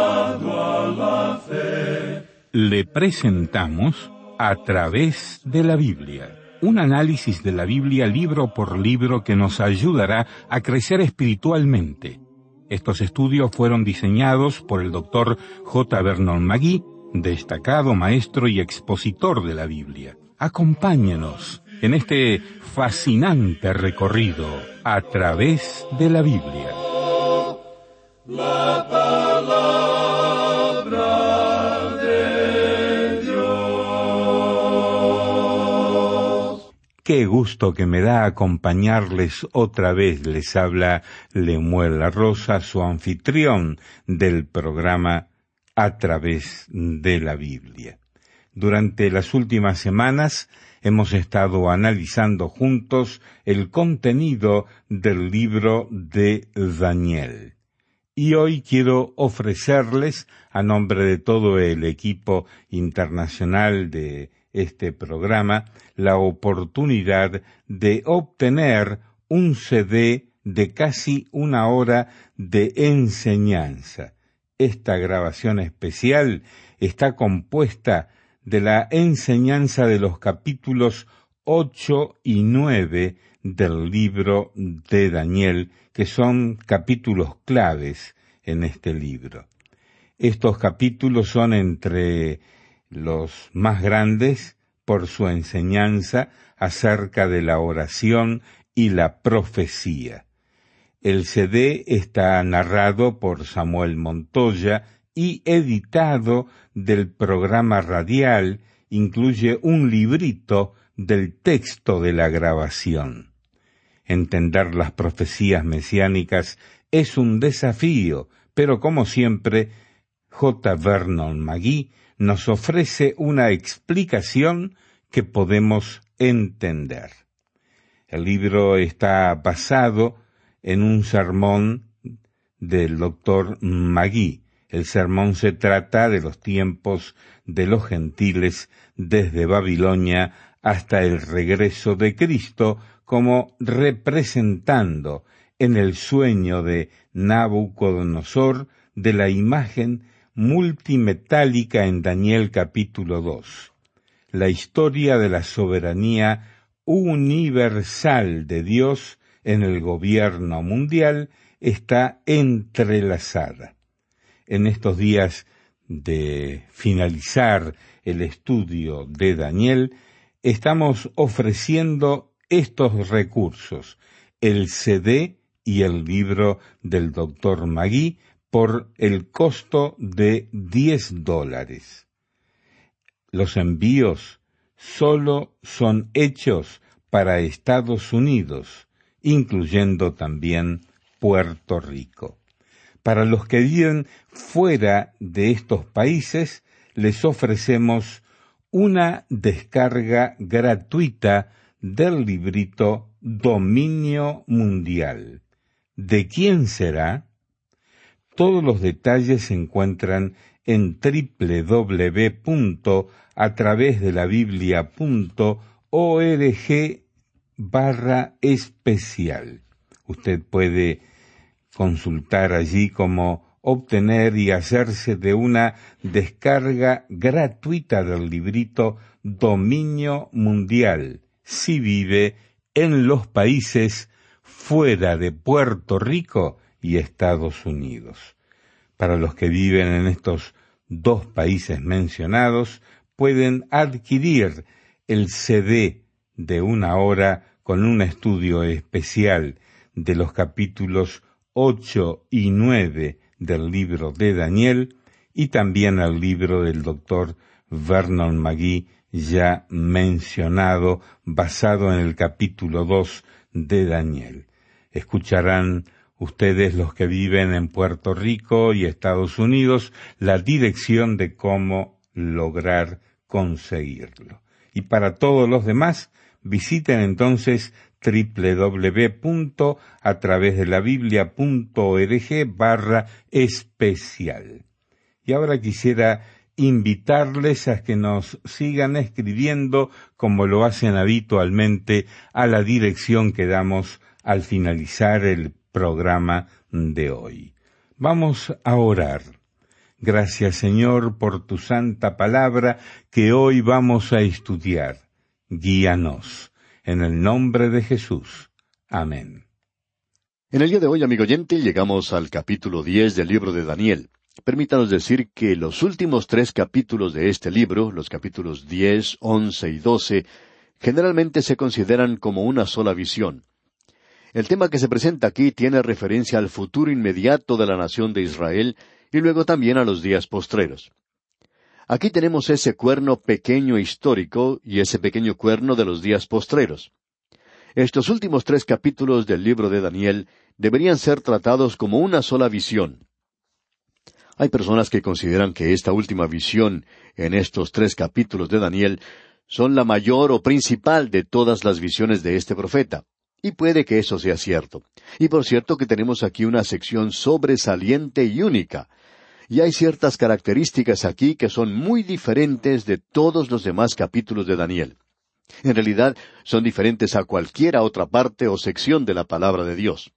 A la fe. Le presentamos a través de la Biblia. Un análisis de la Biblia libro por libro que nos ayudará a crecer espiritualmente. Estos estudios fueron diseñados por el doctor J. Vernon Magui, destacado maestro y expositor de la Biblia. Acompáñenos en este fascinante recorrido a través de la Biblia. La palabra de Dios. Qué gusto que me da acompañarles otra vez. Les habla Lemuel La Rosa, su anfitrión del programa A través de la Biblia. Durante las últimas semanas hemos estado analizando juntos el contenido del libro de Daniel. Y hoy quiero ofrecerles, a nombre de todo el equipo internacional de este programa, la oportunidad de obtener un CD de casi una hora de enseñanza. Esta grabación especial está compuesta de la enseñanza de los capítulos ocho y nueve del libro de Daniel, que son capítulos claves en este libro. Estos capítulos son entre los más grandes por su enseñanza acerca de la oración y la profecía. El CD está narrado por Samuel Montoya y editado del programa radial incluye un librito del texto de la grabación. Entender las profecías mesiánicas es un desafío, pero como siempre, J. Vernon Magui nos ofrece una explicación que podemos entender. El libro está basado en un sermón del doctor Magui, el sermón se trata de los tiempos de los gentiles desde Babilonia hasta el regreso de Cristo como representando en el sueño de Nabucodonosor de la imagen multimetálica en Daniel capítulo 2. La historia de la soberanía universal de Dios en el gobierno mundial está entrelazada en estos días de finalizar el estudio de Daniel, estamos ofreciendo estos recursos, el CD y el libro del doctor Magui, por el costo de 10 dólares. Los envíos solo son hechos para Estados Unidos, incluyendo también Puerto Rico. Para los que viven fuera de estos países, les ofrecemos una descarga gratuita del librito Dominio Mundial. ¿De quién será? Todos los detalles se encuentran en www.atravesdelabiblia.org barra especial. Usted puede consultar allí cómo obtener y hacerse de una descarga gratuita del librito Dominio Mundial si vive en los países fuera de Puerto Rico y Estados Unidos. Para los que viven en estos dos países mencionados, pueden adquirir el CD de una hora con un estudio especial de los capítulos 8 y 9 del libro de Daniel y también al libro del doctor Vernon Magui ya mencionado, basado en el capítulo 2 de Daniel. Escucharán ustedes los que viven en Puerto Rico y Estados Unidos la dirección de cómo lograr conseguirlo. Y para todos los demás, visiten entonces www.atravesdelabiblia.org barra especial. Y ahora quisiera invitarles a que nos sigan escribiendo como lo hacen habitualmente a la dirección que damos al finalizar el programa de hoy. Vamos a orar. Gracias Señor por tu santa palabra que hoy vamos a estudiar. Guíanos. En el nombre de Jesús. Amén. En el día de hoy, amigo oyente, llegamos al capítulo diez del libro de Daniel. Permítanos decir que los últimos tres capítulos de este libro, los capítulos diez, once y doce, generalmente se consideran como una sola visión. El tema que se presenta aquí tiene referencia al futuro inmediato de la nación de Israel y luego también a los días postreros. Aquí tenemos ese cuerno pequeño histórico y ese pequeño cuerno de los días postreros. Estos últimos tres capítulos del libro de Daniel deberían ser tratados como una sola visión. Hay personas que consideran que esta última visión en estos tres capítulos de Daniel son la mayor o principal de todas las visiones de este profeta. Y puede que eso sea cierto. Y por cierto que tenemos aquí una sección sobresaliente y única. Y hay ciertas características aquí que son muy diferentes de todos los demás capítulos de Daniel. En realidad son diferentes a cualquiera otra parte o sección de la palabra de Dios.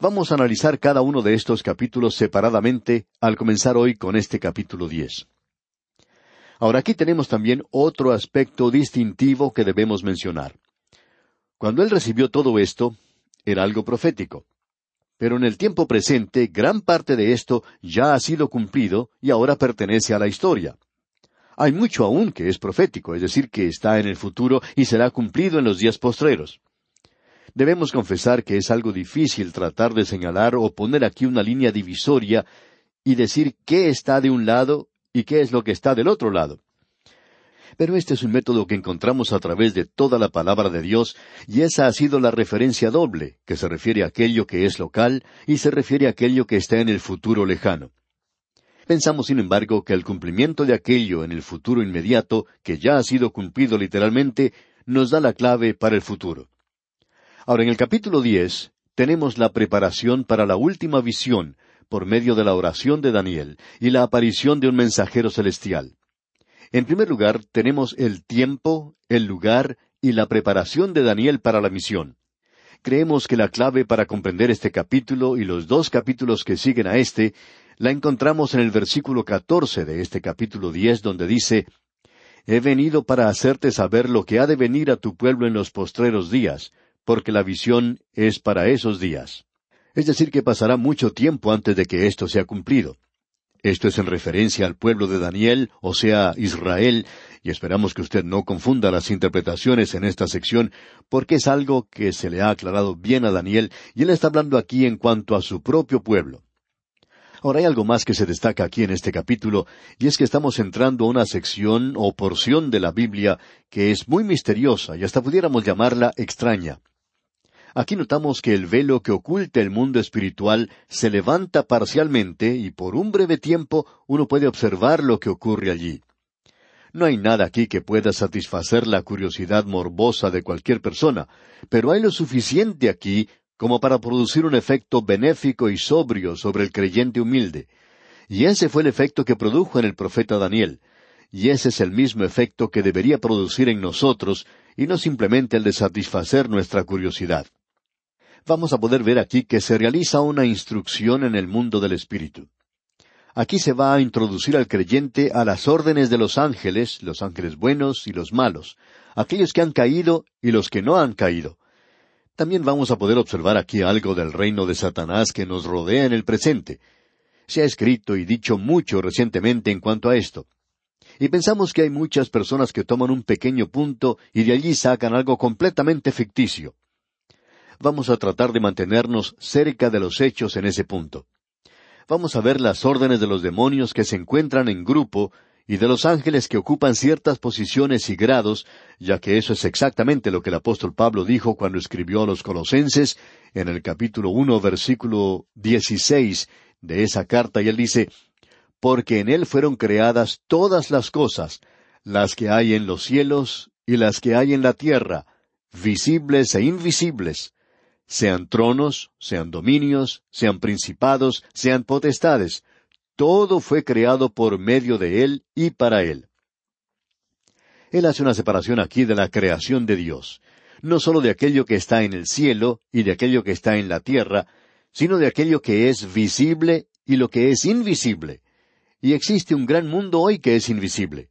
Vamos a analizar cada uno de estos capítulos separadamente al comenzar hoy con este capítulo diez. Ahora aquí tenemos también otro aspecto distintivo que debemos mencionar. Cuando él recibió todo esto, era algo profético. Pero en el tiempo presente, gran parte de esto ya ha sido cumplido y ahora pertenece a la historia. Hay mucho aún que es profético, es decir, que está en el futuro y será cumplido en los días postreros. Debemos confesar que es algo difícil tratar de señalar o poner aquí una línea divisoria y decir qué está de un lado y qué es lo que está del otro lado. Pero este es un método que encontramos a través de toda la palabra de Dios, y esa ha sido la referencia doble, que se refiere a aquello que es local y se refiere a aquello que está en el futuro lejano. Pensamos, sin embargo, que el cumplimiento de aquello en el futuro inmediato, que ya ha sido cumplido literalmente, nos da la clave para el futuro. Ahora, en el capítulo diez, tenemos la preparación para la última visión, por medio de la oración de Daniel y la aparición de un mensajero celestial. En primer lugar, tenemos el tiempo, el lugar y la preparación de Daniel para la misión. Creemos que la clave para comprender este capítulo y los dos capítulos que siguen a este la encontramos en el versículo catorce de este capítulo diez, donde dice He venido para hacerte saber lo que ha de venir a tu pueblo en los postreros días, porque la visión es para esos días. Es decir, que pasará mucho tiempo antes de que esto sea cumplido. Esto es en referencia al pueblo de Daniel, o sea, Israel, y esperamos que usted no confunda las interpretaciones en esta sección, porque es algo que se le ha aclarado bien a Daniel, y él está hablando aquí en cuanto a su propio pueblo. Ahora hay algo más que se destaca aquí en este capítulo, y es que estamos entrando a una sección o porción de la Biblia que es muy misteriosa y hasta pudiéramos llamarla extraña. Aquí notamos que el velo que oculta el mundo espiritual se levanta parcialmente y por un breve tiempo uno puede observar lo que ocurre allí. No hay nada aquí que pueda satisfacer la curiosidad morbosa de cualquier persona, pero hay lo suficiente aquí como para producir un efecto benéfico y sobrio sobre el creyente humilde. Y ese fue el efecto que produjo en el profeta Daniel. Y ese es el mismo efecto que debería producir en nosotros, y no simplemente el de satisfacer nuestra curiosidad. Vamos a poder ver aquí que se realiza una instrucción en el mundo del Espíritu. Aquí se va a introducir al creyente a las órdenes de los ángeles, los ángeles buenos y los malos, aquellos que han caído y los que no han caído, también vamos a poder observar aquí algo del reino de Satanás que nos rodea en el presente. Se ha escrito y dicho mucho recientemente en cuanto a esto. Y pensamos que hay muchas personas que toman un pequeño punto y de allí sacan algo completamente ficticio. Vamos a tratar de mantenernos cerca de los hechos en ese punto. Vamos a ver las órdenes de los demonios que se encuentran en grupo y de los ángeles que ocupan ciertas posiciones y grados, ya que eso es exactamente lo que el apóstol Pablo dijo cuando escribió a los Colosenses en el capítulo uno versículo dieciséis de esa carta, y él dice porque en él fueron creadas todas las cosas, las que hay en los cielos y las que hay en la tierra, visibles e invisibles, sean tronos, sean dominios, sean principados, sean potestades, todo fue creado por medio de Él y para Él. Él hace una separación aquí de la creación de Dios, no sólo de aquello que está en el cielo y de aquello que está en la tierra, sino de aquello que es visible y lo que es invisible. Y existe un gran mundo hoy que es invisible.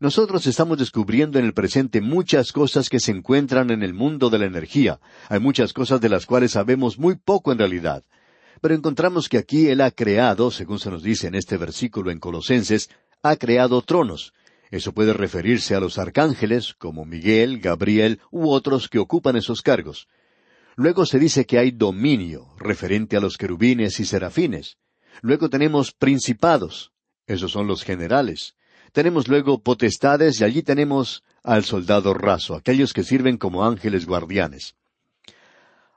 Nosotros estamos descubriendo en el presente muchas cosas que se encuentran en el mundo de la energía. Hay muchas cosas de las cuales sabemos muy poco en realidad. Pero encontramos que aquí Él ha creado, según se nos dice en este versículo en Colosenses, ha creado tronos. Eso puede referirse a los arcángeles, como Miguel, Gabriel u otros que ocupan esos cargos. Luego se dice que hay dominio, referente a los querubines y serafines. Luego tenemos principados, esos son los generales. Tenemos luego potestades y allí tenemos al soldado raso, aquellos que sirven como ángeles guardianes.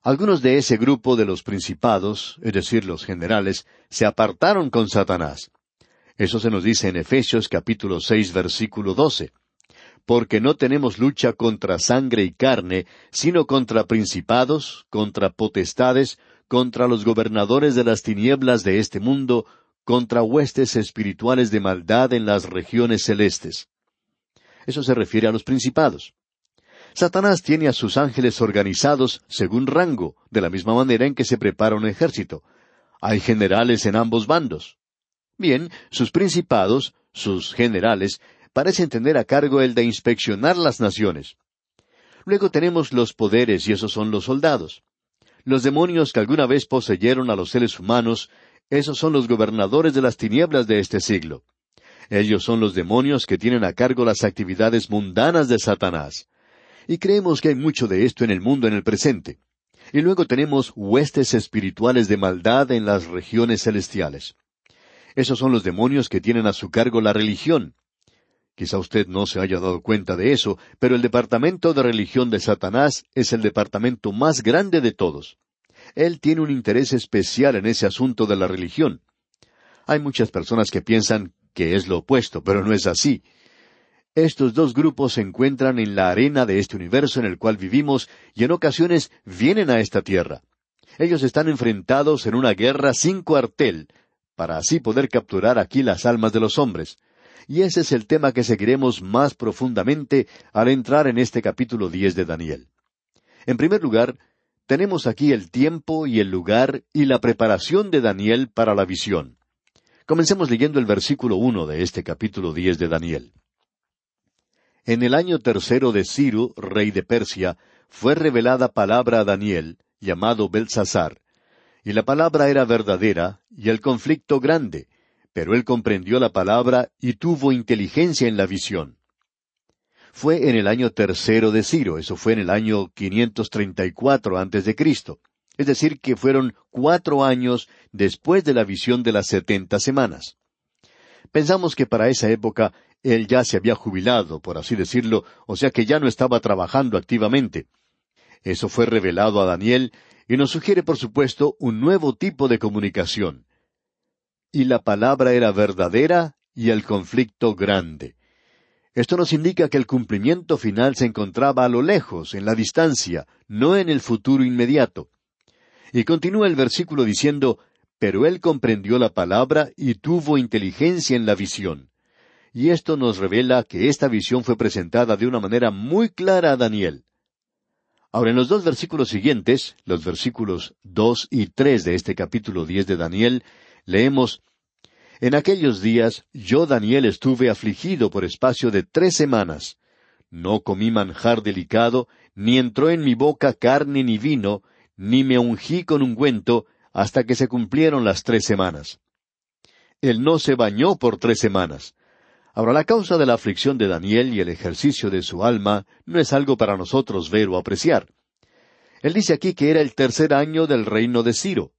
Algunos de ese grupo de los principados, es decir, los generales, se apartaron con Satanás. Eso se nos dice en Efesios capítulo seis versículo doce. Porque no tenemos lucha contra sangre y carne, sino contra principados, contra potestades, contra los gobernadores de las tinieblas de este mundo, contra huestes espirituales de maldad en las regiones celestes. Eso se refiere a los principados. Satanás tiene a sus ángeles organizados según rango, de la misma manera en que se prepara un ejército. Hay generales en ambos bandos. Bien, sus principados, sus generales, parecen tener a cargo el de inspeccionar las naciones. Luego tenemos los poderes y esos son los soldados. Los demonios que alguna vez poseyeron a los seres humanos, esos son los gobernadores de las tinieblas de este siglo. Ellos son los demonios que tienen a cargo las actividades mundanas de Satanás. Y creemos que hay mucho de esto en el mundo en el presente. Y luego tenemos huestes espirituales de maldad en las regiones celestiales. Esos son los demonios que tienen a su cargo la religión. Quizá usted no se haya dado cuenta de eso, pero el departamento de religión de Satanás es el departamento más grande de todos. Él tiene un interés especial en ese asunto de la religión. Hay muchas personas que piensan que es lo opuesto, pero no es así. Estos dos grupos se encuentran en la arena de este universo en el cual vivimos y en ocasiones vienen a esta tierra. Ellos están enfrentados en una guerra sin cuartel, para así poder capturar aquí las almas de los hombres. Y ese es el tema que seguiremos más profundamente al entrar en este capítulo diez de Daniel. En primer lugar, tenemos aquí el tiempo y el lugar y la preparación de Daniel para la visión. Comencemos leyendo el versículo uno de este capítulo diez de Daniel. En el año tercero de Ciro, rey de Persia, fue revelada palabra a Daniel, llamado Belsasar, y la palabra era verdadera, y el conflicto grande, pero él comprendió la palabra y tuvo inteligencia en la visión. Fue en el año tercero de Ciro, eso fue en el año 534 antes de Cristo. Es decir, que fueron cuatro años después de la visión de las setenta semanas. Pensamos que para esa época él ya se había jubilado, por así decirlo, o sea que ya no estaba trabajando activamente. Eso fue revelado a Daniel y nos sugiere, por supuesto, un nuevo tipo de comunicación. Y la palabra era verdadera y el conflicto grande. Esto nos indica que el cumplimiento final se encontraba a lo lejos, en la distancia, no en el futuro inmediato. Y continúa el versículo diciendo, Pero él comprendió la palabra y tuvo inteligencia en la visión. Y esto nos revela que esta visión fue presentada de una manera muy clara a Daniel. Ahora, en los dos versículos siguientes, los versículos dos y tres de este capítulo diez de Daniel, leemos En aquellos días yo Daniel estuve afligido por espacio de tres semanas. No comí manjar delicado, ni entró en mi boca carne ni vino, ni me ungí con ungüento, hasta que se cumplieron las tres semanas. Él no se bañó por tres semanas. Ahora, la causa de la aflicción de Daniel y el ejercicio de su alma no es algo para nosotros ver o apreciar. Él dice aquí que era el tercer año del reino de Ciro.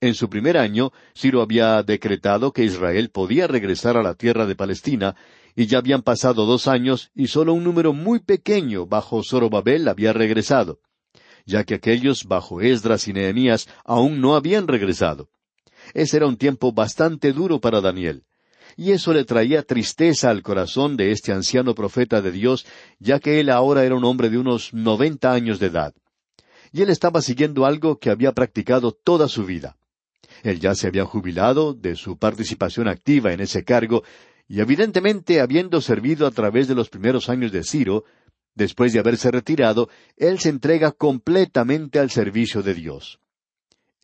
En su primer año, Ciro había decretado que Israel podía regresar a la tierra de Palestina, y ya habían pasado dos años y solo un número muy pequeño bajo Zorobabel había regresado, ya que aquellos bajo Esdras y Nehemías aún no habían regresado. Ese era un tiempo bastante duro para Daniel y eso le traía tristeza al corazón de este anciano profeta de Dios, ya que él ahora era un hombre de unos noventa años de edad. Y él estaba siguiendo algo que había practicado toda su vida. Él ya se había jubilado de su participación activa en ese cargo, y evidentemente habiendo servido a través de los primeros años de Ciro, después de haberse retirado, él se entrega completamente al servicio de Dios.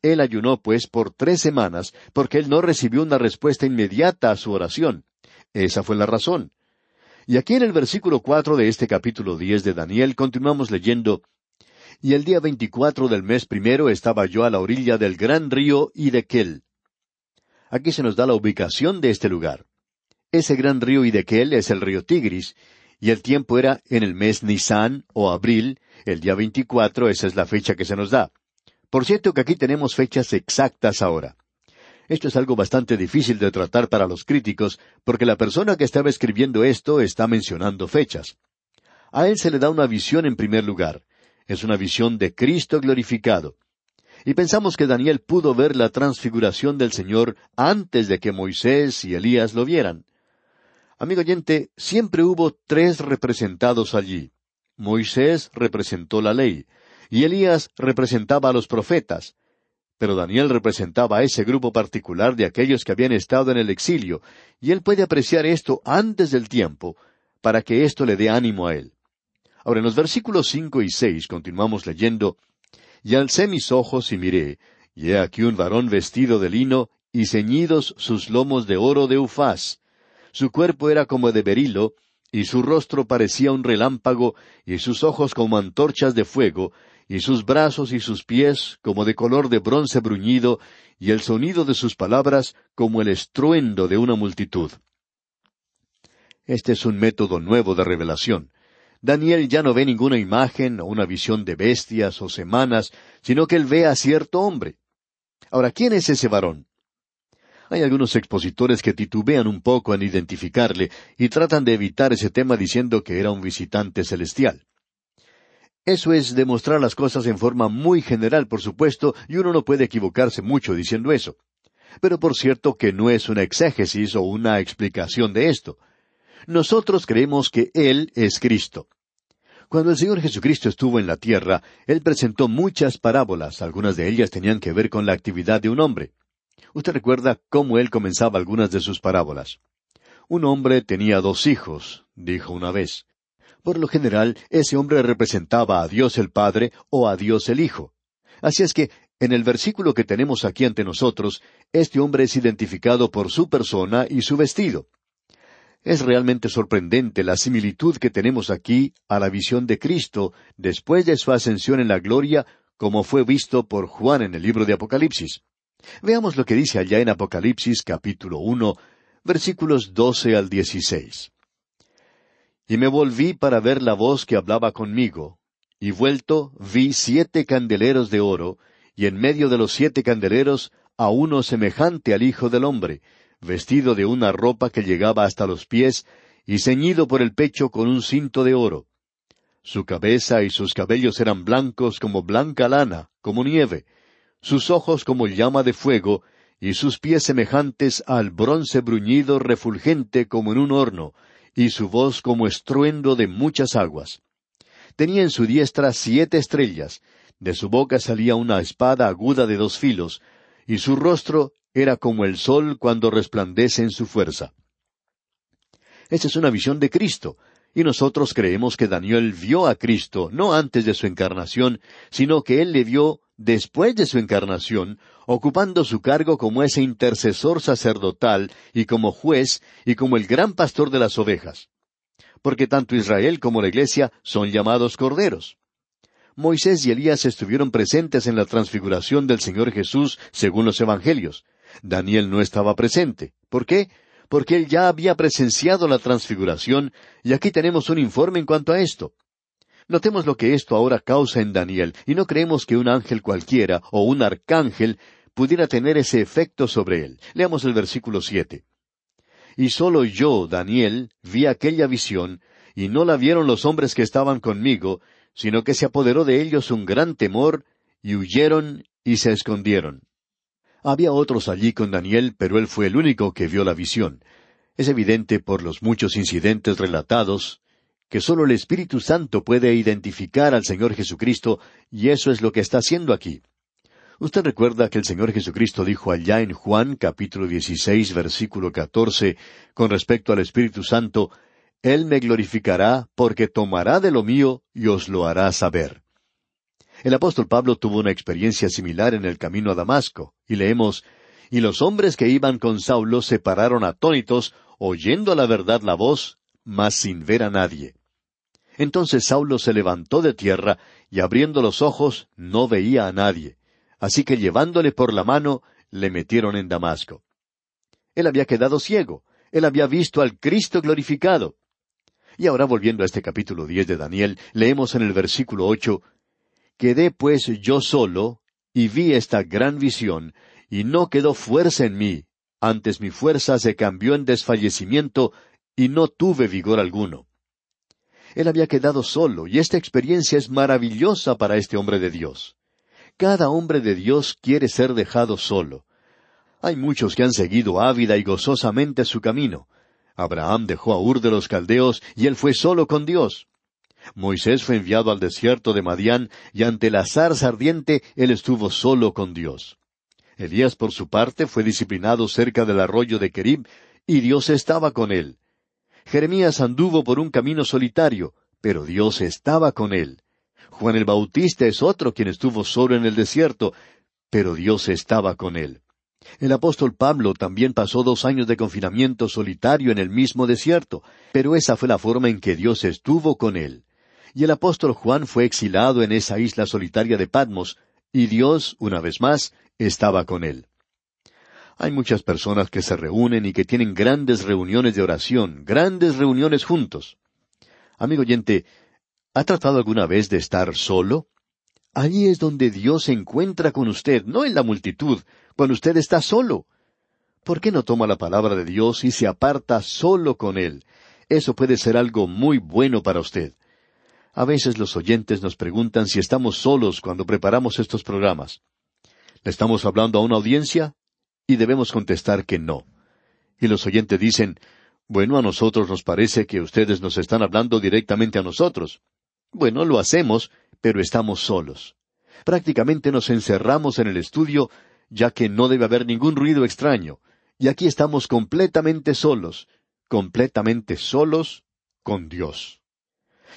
Él ayunó, pues, por tres semanas, porque él no recibió una respuesta inmediata a su oración. Esa fue la razón. Y aquí en el versículo cuatro de este capítulo diez de Daniel continuamos leyendo Y el día veinticuatro del mes primero estaba yo a la orilla del gran río Idequel. Aquí se nos da la ubicación de este lugar. Ese gran río Idequel es el río Tigris, y el tiempo era en el mes Nisan o abril, el día veinticuatro, esa es la fecha que se nos da. Por cierto que aquí tenemos fechas exactas ahora. Esto es algo bastante difícil de tratar para los críticos, porque la persona que estaba escribiendo esto está mencionando fechas. A él se le da una visión en primer lugar. Es una visión de Cristo glorificado. Y pensamos que Daniel pudo ver la transfiguración del Señor antes de que Moisés y Elías lo vieran. Amigo oyente, siempre hubo tres representados allí. Moisés representó la ley, y Elías representaba a los profetas. Pero Daniel representaba a ese grupo particular de aquellos que habían estado en el exilio, y él puede apreciar esto antes del tiempo, para que esto le dé ánimo a él. Ahora en los versículos cinco y seis continuamos leyendo Y alcé mis ojos y miré, y he aquí un varón vestido de lino, y ceñidos sus lomos de oro de Ufaz. Su cuerpo era como de berilo, y su rostro parecía un relámpago, y sus ojos como antorchas de fuego, y sus brazos y sus pies como de color de bronce bruñido, y el sonido de sus palabras como el estruendo de una multitud. Este es un método nuevo de revelación. Daniel ya no ve ninguna imagen o una visión de bestias o semanas, sino que él ve a cierto hombre. Ahora, ¿quién es ese varón? Hay algunos expositores que titubean un poco en identificarle y tratan de evitar ese tema diciendo que era un visitante celestial. Eso es demostrar las cosas en forma muy general, por supuesto, y uno no puede equivocarse mucho diciendo eso. Pero por cierto que no es una exégesis o una explicación de esto. Nosotros creemos que Él es Cristo. Cuando el Señor Jesucristo estuvo en la tierra, Él presentó muchas parábolas, algunas de ellas tenían que ver con la actividad de un hombre. Usted recuerda cómo Él comenzaba algunas de sus parábolas. Un hombre tenía dos hijos, dijo una vez. Por lo general, ese hombre representaba a Dios el Padre o a Dios el Hijo. Así es que, en el versículo que tenemos aquí ante nosotros, este hombre es identificado por su persona y su vestido. Es realmente sorprendente la similitud que tenemos aquí a la visión de Cristo después de su ascensión en la gloria, como fue visto por Juan en el libro de Apocalipsis. Veamos lo que dice allá en Apocalipsis capítulo uno, versículos doce al dieciséis. Y me volví para ver la voz que hablaba conmigo, y vuelto vi siete candeleros de oro, y en medio de los siete candeleros a uno semejante al Hijo del hombre, vestido de una ropa que llegaba hasta los pies, y ceñido por el pecho con un cinto de oro. Su cabeza y sus cabellos eran blancos como blanca lana, como nieve, sus ojos como llama de fuego, y sus pies semejantes al bronce bruñido refulgente como en un horno, y su voz como estruendo de muchas aguas. Tenía en su diestra siete estrellas, de su boca salía una espada aguda de dos filos, y su rostro era como el sol cuando resplandece en su fuerza. Esa es una visión de Cristo, y nosotros creemos que Daniel vio a Cristo no antes de su encarnación, sino que él le vio después de su encarnación, ocupando su cargo como ese intercesor sacerdotal y como juez y como el gran pastor de las ovejas. Porque tanto Israel como la Iglesia son llamados corderos. Moisés y Elías estuvieron presentes en la transfiguración del Señor Jesús según los Evangelios. Daniel no estaba presente. ¿Por qué? Porque él ya había presenciado la transfiguración y aquí tenemos un informe en cuanto a esto. Notemos lo que esto ahora causa en Daniel, y no creemos que un ángel cualquiera o un arcángel pudiera tener ese efecto sobre él. Leamos el versículo siete. Y solo yo, Daniel, vi aquella visión, y no la vieron los hombres que estaban conmigo, sino que se apoderó de ellos un gran temor, y huyeron y se escondieron. Había otros allí con Daniel, pero él fue el único que vio la visión. Es evidente por los muchos incidentes relatados que sólo el Espíritu Santo puede identificar al Señor Jesucristo, y eso es lo que está haciendo aquí. Usted recuerda que el Señor Jesucristo dijo allá en Juan capítulo 16 versículo 14 con respecto al Espíritu Santo, Él me glorificará porque tomará de lo mío y os lo hará saber. El apóstol Pablo tuvo una experiencia similar en el camino a Damasco, y leemos, Y los hombres que iban con Saulo se pararon atónitos, oyendo a la verdad la voz, mas sin ver a nadie. Entonces Saulo se levantó de tierra, y abriendo los ojos no veía a nadie. Así que llevándole por la mano, le metieron en Damasco. Él había quedado ciego, él había visto al Cristo glorificado. Y ahora volviendo a este capítulo diez de Daniel, leemos en el versículo ocho Quedé pues yo solo, y vi esta gran visión, y no quedó fuerza en mí, antes mi fuerza se cambió en desfallecimiento, y no tuve vigor alguno. Él había quedado solo, y esta experiencia es maravillosa para este hombre de Dios. Cada hombre de Dios quiere ser dejado solo. Hay muchos que han seguido ávida y gozosamente su camino. Abraham dejó a Ur de los Caldeos y él fue solo con Dios. Moisés fue enviado al desierto de Madián y ante la zarza ardiente él estuvo solo con Dios. Elías por su parte fue disciplinado cerca del arroyo de Kerib y Dios estaba con él. Jeremías anduvo por un camino solitario, pero Dios estaba con él. Juan el Bautista es otro quien estuvo solo en el desierto, pero Dios estaba con él. El apóstol Pablo también pasó dos años de confinamiento solitario en el mismo desierto, pero esa fue la forma en que Dios estuvo con él. Y el apóstol Juan fue exilado en esa isla solitaria de Patmos, y Dios, una vez más, estaba con él. Hay muchas personas que se reúnen y que tienen grandes reuniones de oración, grandes reuniones juntos. Amigo oyente, ¿ha tratado alguna vez de estar solo? Allí es donde Dios se encuentra con usted, no en la multitud, cuando usted está solo. ¿Por qué no toma la palabra de Dios y se aparta solo con Él? Eso puede ser algo muy bueno para usted. A veces los oyentes nos preguntan si estamos solos cuando preparamos estos programas. ¿Le estamos hablando a una audiencia? y debemos contestar que no. Y los oyentes dicen, bueno, a nosotros nos parece que ustedes nos están hablando directamente a nosotros. Bueno, lo hacemos, pero estamos solos. Prácticamente nos encerramos en el estudio, ya que no debe haber ningún ruido extraño, y aquí estamos completamente solos, completamente solos con Dios.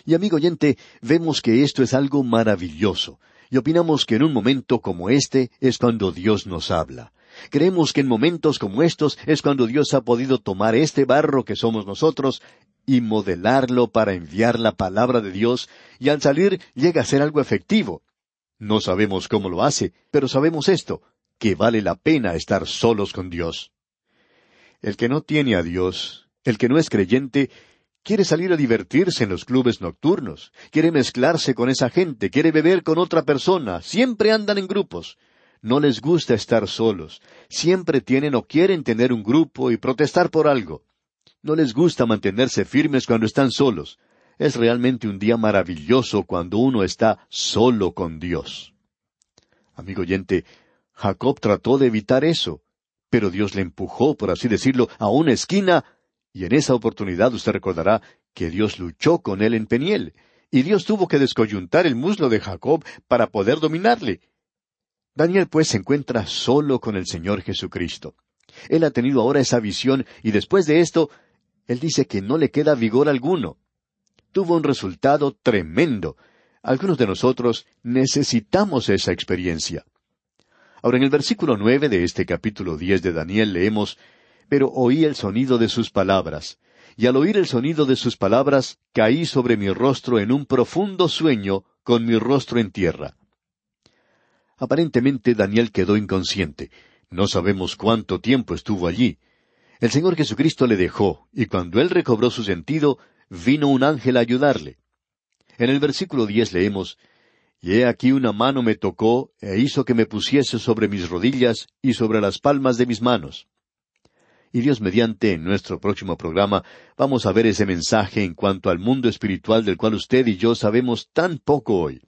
Y amigo oyente, vemos que esto es algo maravilloso, y opinamos que en un momento como este es cuando Dios nos habla. Creemos que en momentos como estos es cuando Dios ha podido tomar este barro que somos nosotros y modelarlo para enviar la palabra de Dios y al salir llega a ser algo efectivo. No sabemos cómo lo hace, pero sabemos esto, que vale la pena estar solos con Dios. El que no tiene a Dios, el que no es creyente, quiere salir a divertirse en los clubes nocturnos, quiere mezclarse con esa gente, quiere beber con otra persona, siempre andan en grupos no les gusta estar solos, siempre tienen o quieren tener un grupo y protestar por algo. No les gusta mantenerse firmes cuando están solos. Es realmente un día maravilloso cuando uno está solo con Dios. Amigo oyente, Jacob trató de evitar eso, pero Dios le empujó, por así decirlo, a una esquina, y en esa oportunidad usted recordará que Dios luchó con él en Peniel, y Dios tuvo que descoyuntar el muslo de Jacob para poder dominarle, Daniel pues se encuentra solo con el Señor Jesucristo. Él ha tenido ahora esa visión y después de esto, él dice que no le queda vigor alguno. Tuvo un resultado tremendo. Algunos de nosotros necesitamos esa experiencia. Ahora en el versículo nueve de este capítulo diez de Daniel leemos Pero oí el sonido de sus palabras, y al oír el sonido de sus palabras caí sobre mi rostro en un profundo sueño, con mi rostro en tierra. Aparentemente Daniel quedó inconsciente. No sabemos cuánto tiempo estuvo allí. El Señor Jesucristo le dejó, y cuando él recobró su sentido, vino un ángel a ayudarle. En el versículo diez leemos Y he aquí una mano me tocó, e hizo que me pusiese sobre mis rodillas y sobre las palmas de mis manos. Y Dios mediante, en nuestro próximo programa, vamos a ver ese mensaje en cuanto al mundo espiritual del cual usted y yo sabemos tan poco hoy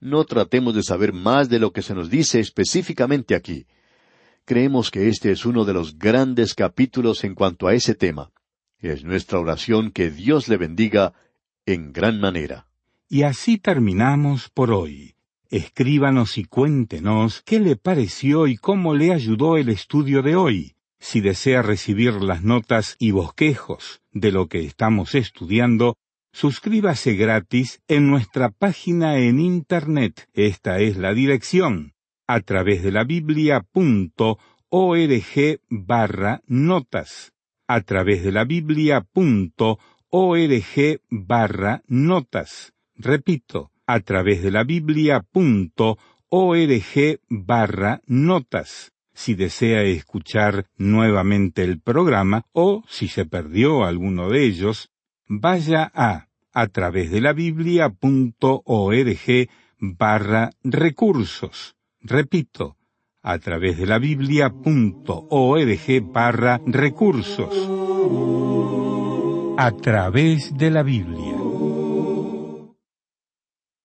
no tratemos de saber más de lo que se nos dice específicamente aquí. Creemos que este es uno de los grandes capítulos en cuanto a ese tema. Es nuestra oración que Dios le bendiga en gran manera. Y así terminamos por hoy. Escríbanos y cuéntenos qué le pareció y cómo le ayudó el estudio de hoy. Si desea recibir las notas y bosquejos de lo que estamos estudiando, suscríbase gratis en nuestra página en Internet. Esta es la dirección a través de la biblia.org barra notas. A través de la biblia.org barra notas. Repito, a través de la biblia.org barra notas. Si desea escuchar nuevamente el programa o si se perdió alguno de ellos, vaya a a través de la biblia.org barra recursos. Repito, a través de la biblia.org barra recursos. A través de la Biblia.